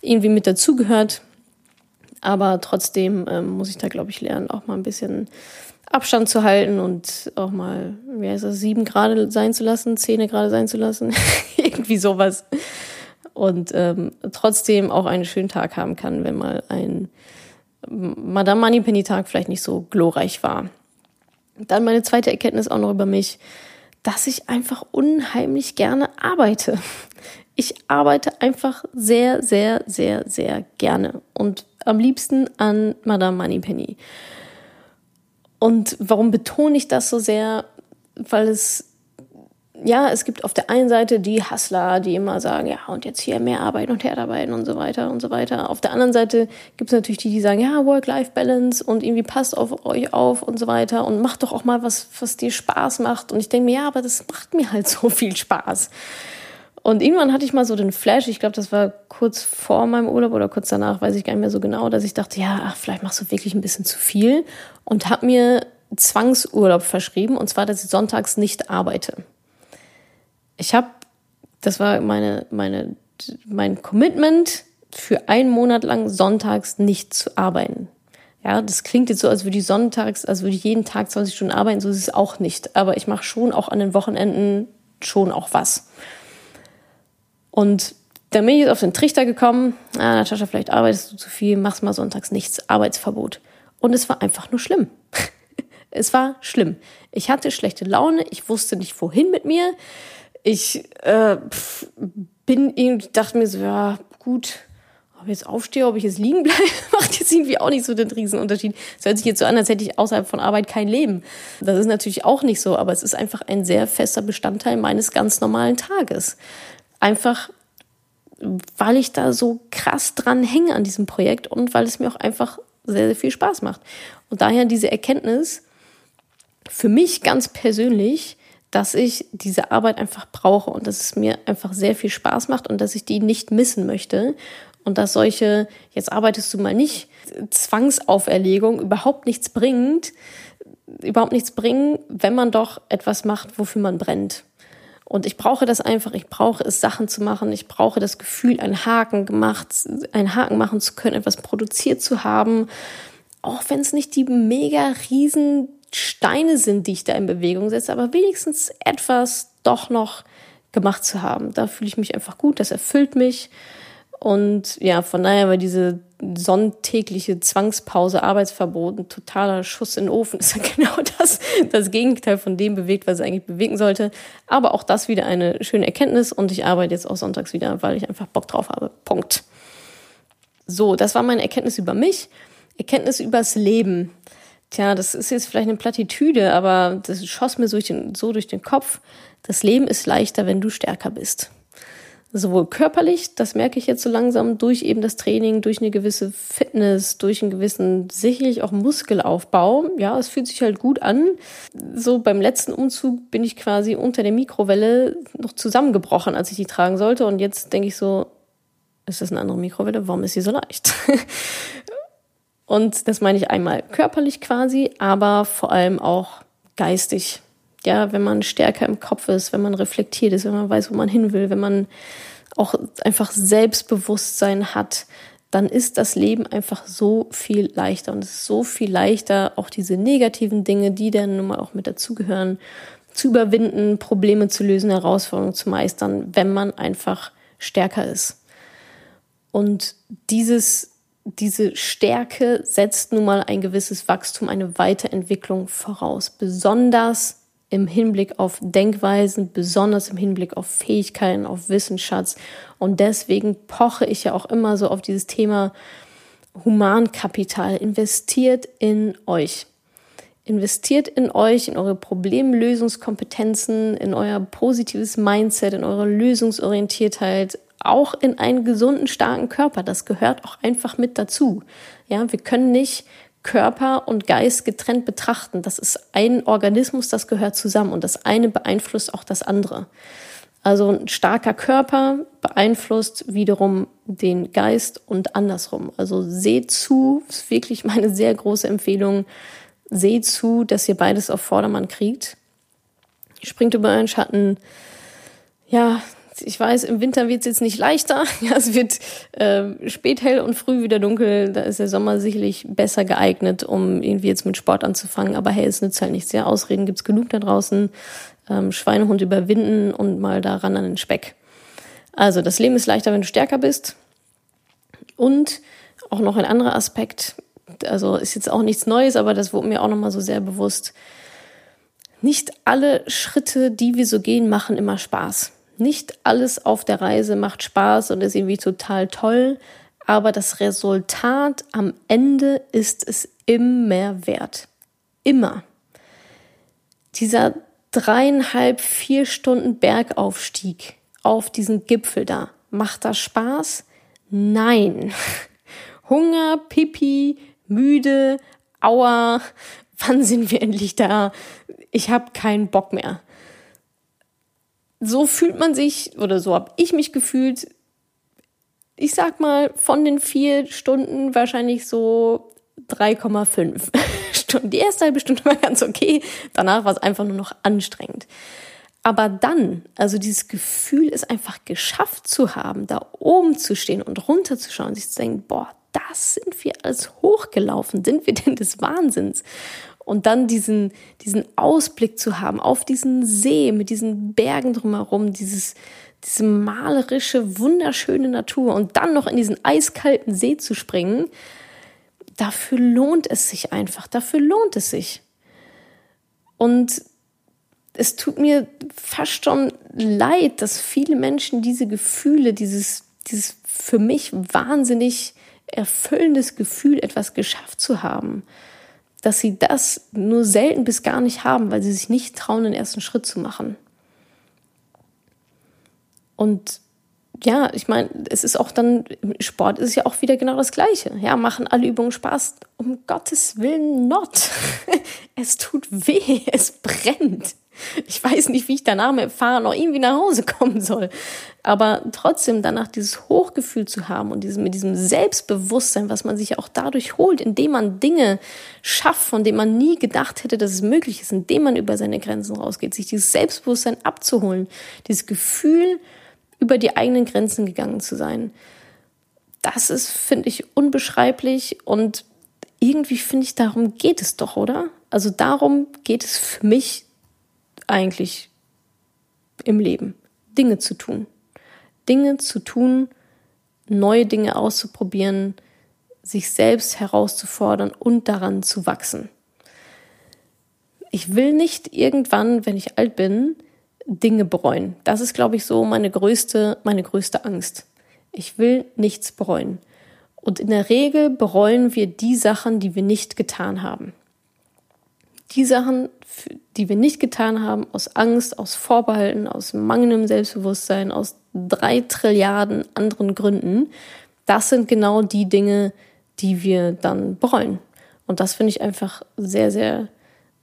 irgendwie mit dazugehört. Aber trotzdem ähm, muss ich da, glaube ich, lernen, auch mal ein bisschen Abstand zu halten und auch mal, wie heißt das, sieben Grad sein zu lassen, Zähne gerade sein zu lassen. [laughs] irgendwie sowas. Und ähm, trotzdem auch einen schönen Tag haben kann, wenn mal ein Madame Moneypenny Tag vielleicht nicht so glorreich war. Dann meine zweite Erkenntnis auch noch über mich dass ich einfach unheimlich gerne arbeite. Ich arbeite einfach sehr, sehr, sehr, sehr gerne und am liebsten an Madame Moneypenny. Und warum betone ich das so sehr? Weil es ja, es gibt auf der einen Seite die Hustler, die immer sagen, ja, und jetzt hier mehr arbeiten und Herdarbeiten und so weiter und so weiter. Auf der anderen Seite gibt es natürlich die, die sagen, ja, Work-Life-Balance und irgendwie passt auf euch auf und so weiter und macht doch auch mal was, was dir Spaß macht. Und ich denke mir, ja, aber das macht mir halt [laughs] so viel Spaß. Und irgendwann hatte ich mal so den Flash, ich glaube, das war kurz vor meinem Urlaub oder kurz danach, weiß ich gar nicht mehr so genau, dass ich dachte, ja, ach, vielleicht machst du wirklich ein bisschen zu viel und habe mir Zwangsurlaub verschrieben, und zwar, dass ich sonntags nicht arbeite ich habe, das war meine, meine, mein Commitment für einen Monat lang sonntags nicht zu arbeiten. Ja, das klingt jetzt so, als würde ich sonntags, als würde ich jeden Tag 20 Stunden arbeiten, so ist es auch nicht. Aber ich mache schon auch an den Wochenenden schon auch was. Und dann bin ich jetzt auf den Trichter gekommen, ah, Natascha, vielleicht arbeitest du zu viel, machst mal sonntags nichts, Arbeitsverbot. Und es war einfach nur schlimm. [laughs] es war schlimm. Ich hatte schlechte Laune, ich wusste nicht, wohin mit mir ich äh, pf, bin irgendwie, dachte mir so, ja, gut, ob ich jetzt aufstehe, ob ich jetzt liegen bleibe, [laughs] macht jetzt irgendwie auch nicht so den Riesenunterschied. Es hört sich jetzt so an, als hätte ich außerhalb von Arbeit kein Leben. Das ist natürlich auch nicht so, aber es ist einfach ein sehr fester Bestandteil meines ganz normalen Tages. Einfach, weil ich da so krass dran hänge an diesem Projekt und weil es mir auch einfach sehr, sehr viel Spaß macht. Und daher diese Erkenntnis, für mich ganz persönlich, dass ich diese Arbeit einfach brauche und dass es mir einfach sehr viel Spaß macht und dass ich die nicht missen möchte. Und dass solche, jetzt arbeitest du mal nicht, Zwangsauferlegung überhaupt nichts bringt, überhaupt nichts bringen, wenn man doch etwas macht, wofür man brennt. Und ich brauche das einfach, ich brauche es, Sachen zu machen, ich brauche das Gefühl, einen Haken gemacht, einen Haken machen zu können, etwas produziert zu haben, auch wenn es nicht die mega riesen Steine sind, die ich da in Bewegung setze, aber wenigstens etwas doch noch gemacht zu haben. Da fühle ich mich einfach gut, das erfüllt mich. Und ja, von daher war diese sonntägliche Zwangspause, Arbeitsverbot, ein totaler Schuss in den Ofen. [laughs] ist ja genau das, das Gegenteil von dem bewegt, was es eigentlich bewegen sollte. Aber auch das wieder eine schöne Erkenntnis und ich arbeite jetzt auch sonntags wieder, weil ich einfach Bock drauf habe. Punkt. So, das war meine Erkenntnis über mich. Erkenntnis übers Leben. Tja, das ist jetzt vielleicht eine Plattitüde, aber das schoss mir so durch den, so durch den Kopf. Das Leben ist leichter, wenn du stärker bist sowohl körperlich, das merke ich jetzt so langsam durch eben das Training, durch eine gewisse Fitness, durch einen gewissen sicherlich auch Muskelaufbau. Ja, es fühlt sich halt gut an. So beim letzten Umzug bin ich quasi unter der Mikrowelle noch zusammengebrochen, als ich die tragen sollte. Und jetzt denke ich so, ist das eine andere Mikrowelle? Warum ist sie so leicht? [laughs] Und das meine ich einmal körperlich quasi, aber vor allem auch geistig ja, wenn man stärker im Kopf ist, wenn man reflektiert ist, wenn man weiß, wo man hin will, wenn man auch einfach Selbstbewusstsein hat, dann ist das Leben einfach so viel leichter und es ist so viel leichter, auch diese negativen Dinge, die dann nun mal auch mit dazugehören, zu überwinden, Probleme zu lösen, Herausforderungen zu meistern, wenn man einfach stärker ist. Und dieses, diese Stärke setzt nun mal ein gewisses Wachstum, eine Weiterentwicklung voraus. Besonders im Hinblick auf Denkweisen, besonders im Hinblick auf Fähigkeiten, auf Wissensschatz. Und deswegen poche ich ja auch immer so auf dieses Thema Humankapital. Investiert in euch. Investiert in euch, in eure Problemlösungskompetenzen, in euer positives Mindset, in eure Lösungsorientiertheit, auch in einen gesunden, starken Körper. Das gehört auch einfach mit dazu. Ja, wir können nicht Körper und Geist getrennt betrachten. Das ist ein Organismus, das gehört zusammen und das eine beeinflusst auch das andere. Also ein starker Körper beeinflusst wiederum den Geist und andersrum. Also seht zu, ist wirklich meine sehr große Empfehlung, seht zu, dass ihr beides auf Vordermann kriegt. Springt über euren Schatten. Ja, ich weiß, im Winter wird es jetzt nicht leichter. [laughs] Ja, es wird äh, spät hell und früh wieder dunkel. Da ist der Sommer sicherlich besser geeignet, um irgendwie jetzt mit Sport anzufangen. Aber hey, es nützt halt nichts. Ja, Ausreden gibt's genug da draußen. Ähm, Schweinehund überwinden und mal daran an den Speck. Also, das Leben ist leichter, wenn du stärker bist. Und auch noch ein anderer Aspekt. Also ist jetzt auch nichts Neues, aber das wurde mir auch nochmal so sehr bewusst. Nicht alle Schritte, die wir so gehen, machen immer Spaß. Nicht alles auf der Reise macht Spaß und ist irgendwie total toll, aber das Resultat am Ende ist es immer wert. Immer. Dieser dreieinhalb, vier Stunden Bergaufstieg auf diesen Gipfel da, macht das Spaß? Nein. [laughs] Hunger, Pipi, müde, Aua, wann sind wir endlich da? Ich habe keinen Bock mehr so fühlt man sich oder so habe ich mich gefühlt. Ich sag mal, von den vier Stunden wahrscheinlich so 3,5 [laughs] Stunden. Die erste halbe Stunde war ganz okay, danach war es einfach nur noch anstrengend. Aber dann, also dieses Gefühl, es einfach geschafft zu haben, da oben zu stehen und runterzuschauen, sich zu denken, boah, das sind wir alles hochgelaufen, sind wir denn des Wahnsinns? Und dann diesen, diesen Ausblick zu haben auf diesen See mit diesen Bergen drumherum, dieses, diese malerische, wunderschöne Natur und dann noch in diesen eiskalten See zu springen, dafür lohnt es sich einfach, dafür lohnt es sich. Und es tut mir fast schon leid, dass viele Menschen diese Gefühle, dieses, dieses für mich wahnsinnig erfüllendes Gefühl, etwas geschafft zu haben, dass sie das nur selten bis gar nicht haben, weil sie sich nicht trauen, den ersten Schritt zu machen. Und ja, ich meine, es ist auch dann, im Sport ist ja auch wieder genau das Gleiche. Ja, machen alle Übungen Spaß? Um Gottes Willen not. [laughs] es tut weh, [laughs] es brennt. Ich weiß nicht, wie ich danach mit dem Fahrrad noch irgendwie nach Hause kommen soll. Aber trotzdem danach dieses Hochgefühl zu haben und diesem, mit diesem Selbstbewusstsein, was man sich auch dadurch holt, indem man Dinge schafft, von denen man nie gedacht hätte, dass es möglich ist, indem man über seine Grenzen rausgeht, sich dieses Selbstbewusstsein abzuholen, dieses Gefühl, über die eigenen Grenzen gegangen zu sein. Das ist, finde ich, unbeschreiblich und irgendwie finde ich, darum geht es doch, oder? Also darum geht es für mich eigentlich im Leben? Dinge zu tun. Dinge zu tun, neue Dinge auszuprobieren, sich selbst herauszufordern und daran zu wachsen. Ich will nicht irgendwann, wenn ich alt bin, Dinge bereuen. Das ist, glaube ich, so meine größte, meine größte Angst. Ich will nichts bereuen. Und in der Regel bereuen wir die Sachen, die wir nicht getan haben die Sachen, die wir nicht getan haben, aus Angst, aus Vorbehalten, aus mangelndem Selbstbewusstsein, aus drei Trilliarden anderen Gründen, das sind genau die Dinge, die wir dann bereuen. Und das finde ich einfach sehr, sehr,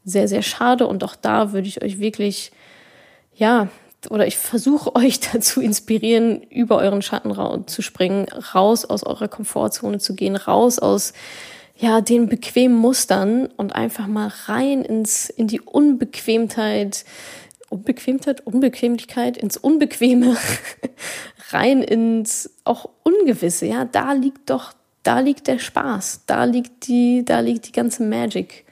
sehr, sehr schade. Und auch da würde ich euch wirklich, ja, oder ich versuche [laughs] euch dazu inspirieren, über euren Schatten zu springen, raus aus eurer Komfortzone zu gehen, raus aus ja, den bequemen Mustern und einfach mal rein ins, in die Unbequemtheit, Unbequemtheit, Unbequemlichkeit, ins Unbequeme, [laughs] rein ins auch Ungewisse. Ja, da liegt doch, da liegt der Spaß, da liegt die, da liegt die ganze Magic.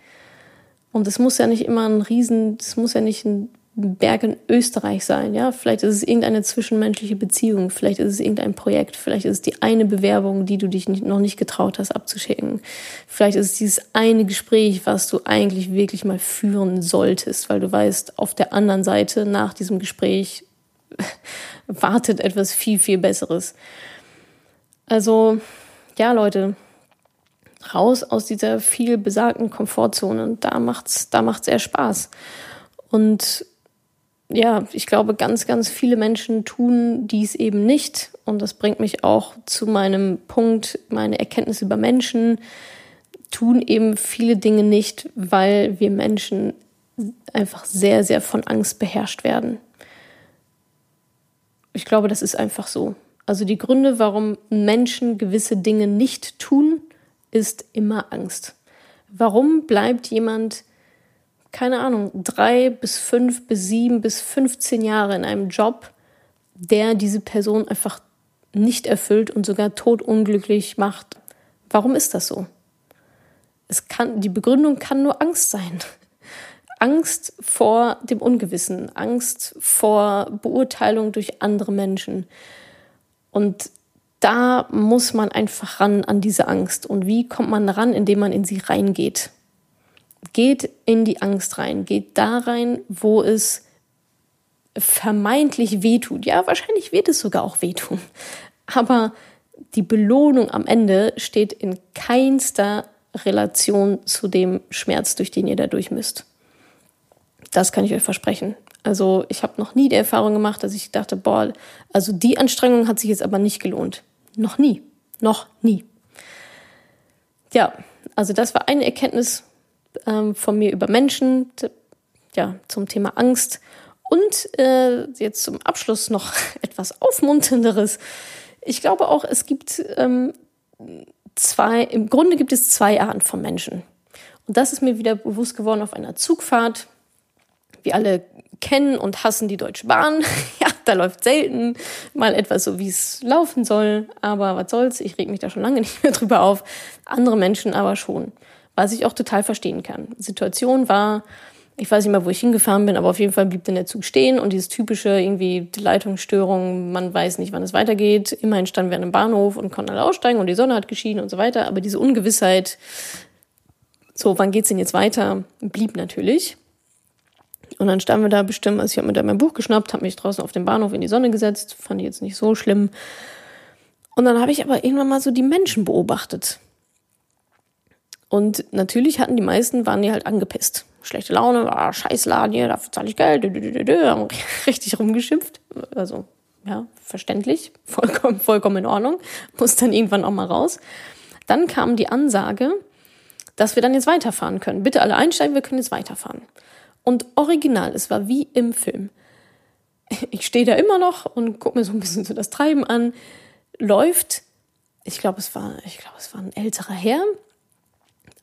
Und es muss ja nicht immer ein Riesen, es muss ja nicht ein Berg in Österreich sein, ja. Vielleicht ist es irgendeine zwischenmenschliche Beziehung, vielleicht ist es irgendein Projekt, vielleicht ist es die eine Bewerbung, die du dich nicht, noch nicht getraut hast abzuschicken. Vielleicht ist es dieses eine Gespräch, was du eigentlich wirklich mal führen solltest, weil du weißt, auf der anderen Seite nach diesem Gespräch [laughs] wartet etwas viel, viel Besseres. Also, ja, Leute, raus aus dieser viel besagten Komfortzone. Da macht's, da macht's eher Spaß. Und ja, ich glaube, ganz, ganz viele Menschen tun dies eben nicht. Und das bringt mich auch zu meinem Punkt, meine Erkenntnis über Menschen tun eben viele Dinge nicht, weil wir Menschen einfach sehr, sehr von Angst beherrscht werden. Ich glaube, das ist einfach so. Also die Gründe, warum Menschen gewisse Dinge nicht tun, ist immer Angst. Warum bleibt jemand keine Ahnung, drei bis fünf bis sieben bis 15 Jahre in einem Job, der diese Person einfach nicht erfüllt und sogar todunglücklich macht. Warum ist das so? Es kann, die Begründung kann nur Angst sein. Angst vor dem Ungewissen, Angst vor Beurteilung durch andere Menschen. Und da muss man einfach ran an diese Angst. Und wie kommt man ran, indem man in sie reingeht? Geht in die Angst rein, geht da rein, wo es vermeintlich wehtut. Ja, wahrscheinlich wird es sogar auch wehtun. [laughs] Aber die Belohnung am Ende steht in keinster Relation zu dem Schmerz, durch den ihr da durch müsst. Das kann ich euch versprechen. Also ich habe noch nie die Erfahrung gemacht, dass ich dachte, boah, also die Anstrengung hat sich jetzt aber nicht gelohnt. Noch nie. Noch nie. Ja, also das war eine Erkenntnis, ähm, von mir über Menschen, ja, zum Thema Angst. Und äh, jetzt zum Abschluss noch [laughs] etwas Aufmunternderes. Ich glaube auch, es gibt ähm, zwei, im Grunde gibt es zwei Arten von Menschen. Und das ist mir wieder bewusst geworden auf einer Zugfahrt. Wir alle kennen und hassen die Deutsche Bahn. [laughs] ja, da läuft selten mal etwas so, wie es laufen soll. Aber was soll's, ich reg mich da schon lange [laughs] nicht mehr drüber auf. Andere Menschen aber schon was ich auch total verstehen kann. Die Situation war, ich weiß nicht mehr, wo ich hingefahren bin, aber auf jeden Fall blieb dann der Zug stehen und dieses typische irgendwie Leitungsstörung, man weiß nicht, wann es weitergeht. Immerhin standen wir an einem Bahnhof und konnten alle aussteigen und die Sonne hat geschienen und so weiter, aber diese Ungewissheit, so, wann geht's denn jetzt weiter, blieb natürlich. Und dann standen wir da bestimmt, also ich habe mir da mein Buch geschnappt, habe mich draußen auf den Bahnhof in die Sonne gesetzt, fand ich jetzt nicht so schlimm. Und dann habe ich aber irgendwann mal so die Menschen beobachtet. Und natürlich hatten die meisten, waren die halt angepisst. Schlechte Laune, ah, scheiß Laden hier, dafür zahle ich Geld, haben [laughs] richtig rumgeschimpft. Also Ja, verständlich, [laughs] vollkommen, vollkommen in Ordnung, muss dann irgendwann auch mal raus. Dann kam die Ansage, dass wir dann jetzt weiterfahren können. Bitte alle einsteigen, wir können jetzt weiterfahren. Und original, es war wie im Film. [laughs] Ich stehe da immer noch und gucke mir so ein bisschen so das Treiben an. Läuft, ich glaube, es war, ich glaube, es war ein älterer Herr,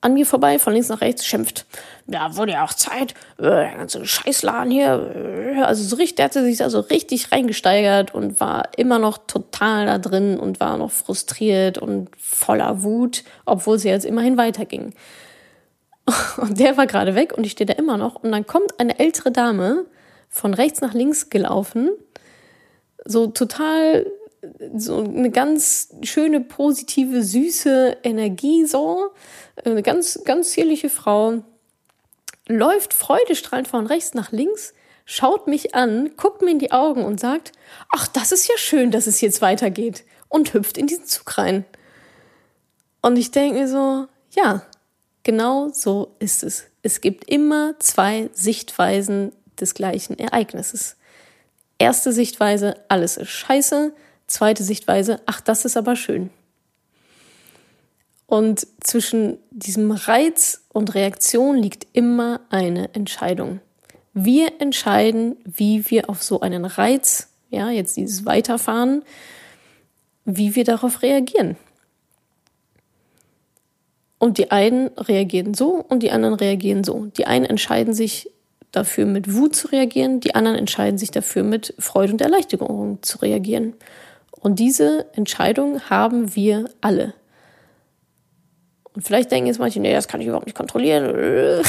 an mir vorbei, von links nach rechts, schimpft. Ja, wurde ja auch Zeit, äh, der ganze Scheißladen hier. Äh, also so richtig, der hatte sich da so richtig reingesteigert und war immer noch total da drin und war noch frustriert und voller Wut, obwohl sie jetzt immerhin weiterging. [laughs] Und der war gerade weg und ich stehe da immer noch. Und dann kommt eine ältere Dame von rechts nach links gelaufen, so total so eine ganz schöne, positive, süße Energie so. Eine ganz, ganz zierliche Frau. Läuft freudestrahlend von rechts nach links, schaut mich an, guckt mir in die Augen und sagt, ach, das ist ja schön, dass es jetzt weitergeht. Und hüpft in diesen Zug rein. Und ich denke mir so, ja, genau so ist es. Es gibt immer zwei Sichtweisen des gleichen Ereignisses. Erste Sichtweise, alles ist scheiße. Zweite Sichtweise, ach, das ist aber schön. Und zwischen diesem Reiz und Reaktion liegt immer eine Entscheidung. Wir entscheiden, wie wir auf so einen Reiz, ja, jetzt dieses Weiterfahren, wie wir darauf reagieren. Und die einen reagieren so und die anderen reagieren so. Die einen entscheiden sich dafür, mit Wut zu reagieren, die anderen entscheiden sich dafür, mit Freude und Erleichterung zu reagieren. Und diese Entscheidung haben wir alle. Und vielleicht denken jetzt manche, nee, das kann ich überhaupt nicht kontrollieren. [laughs]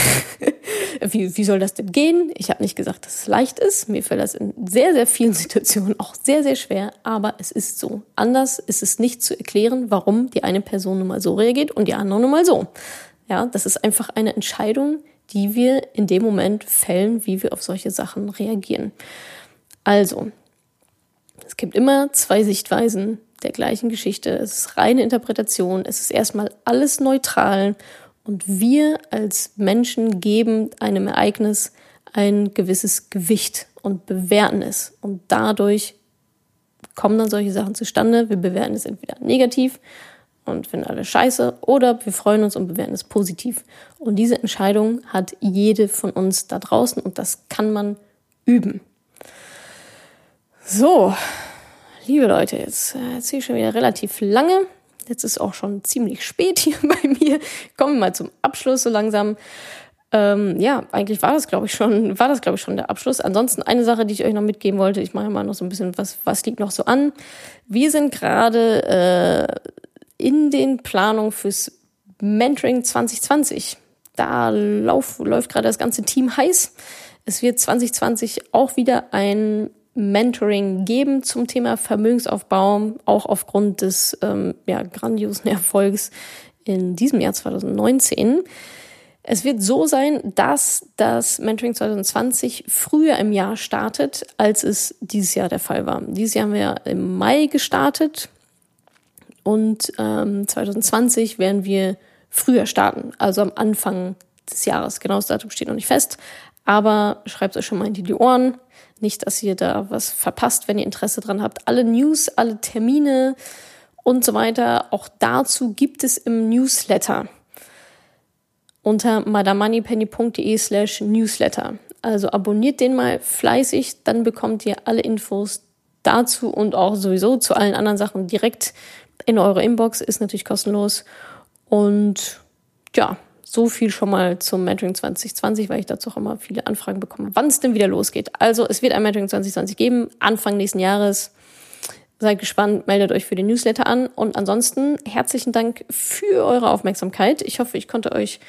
wie, wie soll das denn gehen? Ich habe nicht gesagt, dass es leicht ist. Mir fällt das in sehr, sehr vielen [laughs] Situationen auch sehr, sehr schwer. Aber es ist so. Anders ist es nicht zu erklären, warum die eine Person nun mal so reagiert und die andere nun mal so. Ja, das ist einfach eine Entscheidung, die wir in dem Moment fällen, wie wir auf solche Sachen reagieren. Also, gibt immer zwei Sichtweisen der gleichen Geschichte. Es ist reine Interpretation. Es ist erstmal alles neutral. Und wir als Menschen geben einem Ereignis ein gewisses Gewicht und bewerten es. Und dadurch kommen dann solche Sachen zustande. Wir bewerten es entweder negativ und finden alles scheiße oder wir freuen uns und bewerten es positiv. Und diese Entscheidung hat jede von uns da draußen und das kann man üben. So, liebe Leute, jetzt äh, erzähle ich schon wieder relativ lange. Jetzt ist auch schon ziemlich spät hier [laughs] bei mir. Kommen wir mal zum Abschluss so langsam. Ähm, ja, eigentlich war das, glaube ich, schon, war das, glaube ich, schon der Abschluss. Ansonsten eine Sache, die ich euch noch mitgeben wollte. Ich mache mal noch so ein bisschen, was, was liegt noch so an. Wir sind gerade äh, in den Planungen fürs Mentoring 2020. Da lauf, läuft gerade das ganze Team heiß. Es wird 2020 auch wieder ein Mentoring geben zum Thema Vermögensaufbau, auch aufgrund des ähm, ja, grandiosen Erfolgs in diesem Jahr 2019. Es wird so sein, dass das Mentoring 2020 früher im Jahr startet, als es dieses Jahr der Fall war. Dieses Jahr haben wir im Mai gestartet und ähm, 2020 werden wir früher starten, also am Anfang des Jahres. Genau das Datum steht noch nicht fest, aber schreibt euch schon mal in die Ohren. Nicht, dass ihr da was verpasst, wenn ihr Interesse dran habt. Alle News, alle Termine und so weiter, auch dazu gibt es im Newsletter unter madamoneypenny.de slash newsletter. Also abonniert den mal fleißig, dann bekommt ihr alle Infos dazu und auch sowieso zu allen anderen Sachen direkt in eure Inbox. Ist natürlich kostenlos. Und ja, so viel schon mal zum Mentoring 2020, weil ich dazu auch immer viele Anfragen bekomme, wann es denn wieder losgeht. Also es wird ein Mentoring 2020 geben, Anfang nächsten Jahres. Seid gespannt, meldet euch für den Newsletter an. Und ansonsten herzlichen Dank für eure Aufmerksamkeit. Ich hoffe, ich konnte euch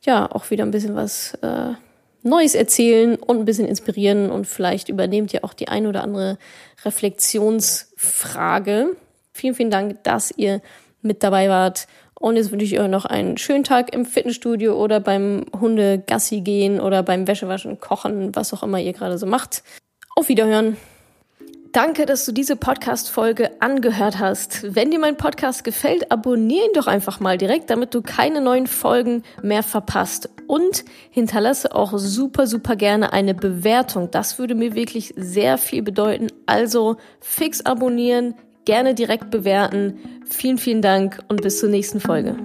ja auch wieder ein bisschen was äh, Neues erzählen und ein bisschen inspirieren. Und vielleicht übernehmt ihr auch die ein oder andere Reflexionsfrage. Vielen, vielen Dank, dass ihr mit dabei wart. Und jetzt wünsche ich euch noch einen schönen Tag im Fitnessstudio oder beim Hunde Gassi gehen oder beim Wäschewaschen, Kochen, was auch immer ihr gerade so macht. Auf Wiederhören. Danke, dass du diese Podcast-Folge angehört hast. Wenn dir mein Podcast gefällt, abonniere ihn doch einfach mal direkt, damit du keine neuen Folgen mehr verpasst. und hinterlasse auch super, super gerne eine Bewertung. Das würde mir wirklich sehr viel bedeuten. Also fix abonnieren, gerne direkt bewerten. Vielen, vielen Dank und bis zur nächsten Folge.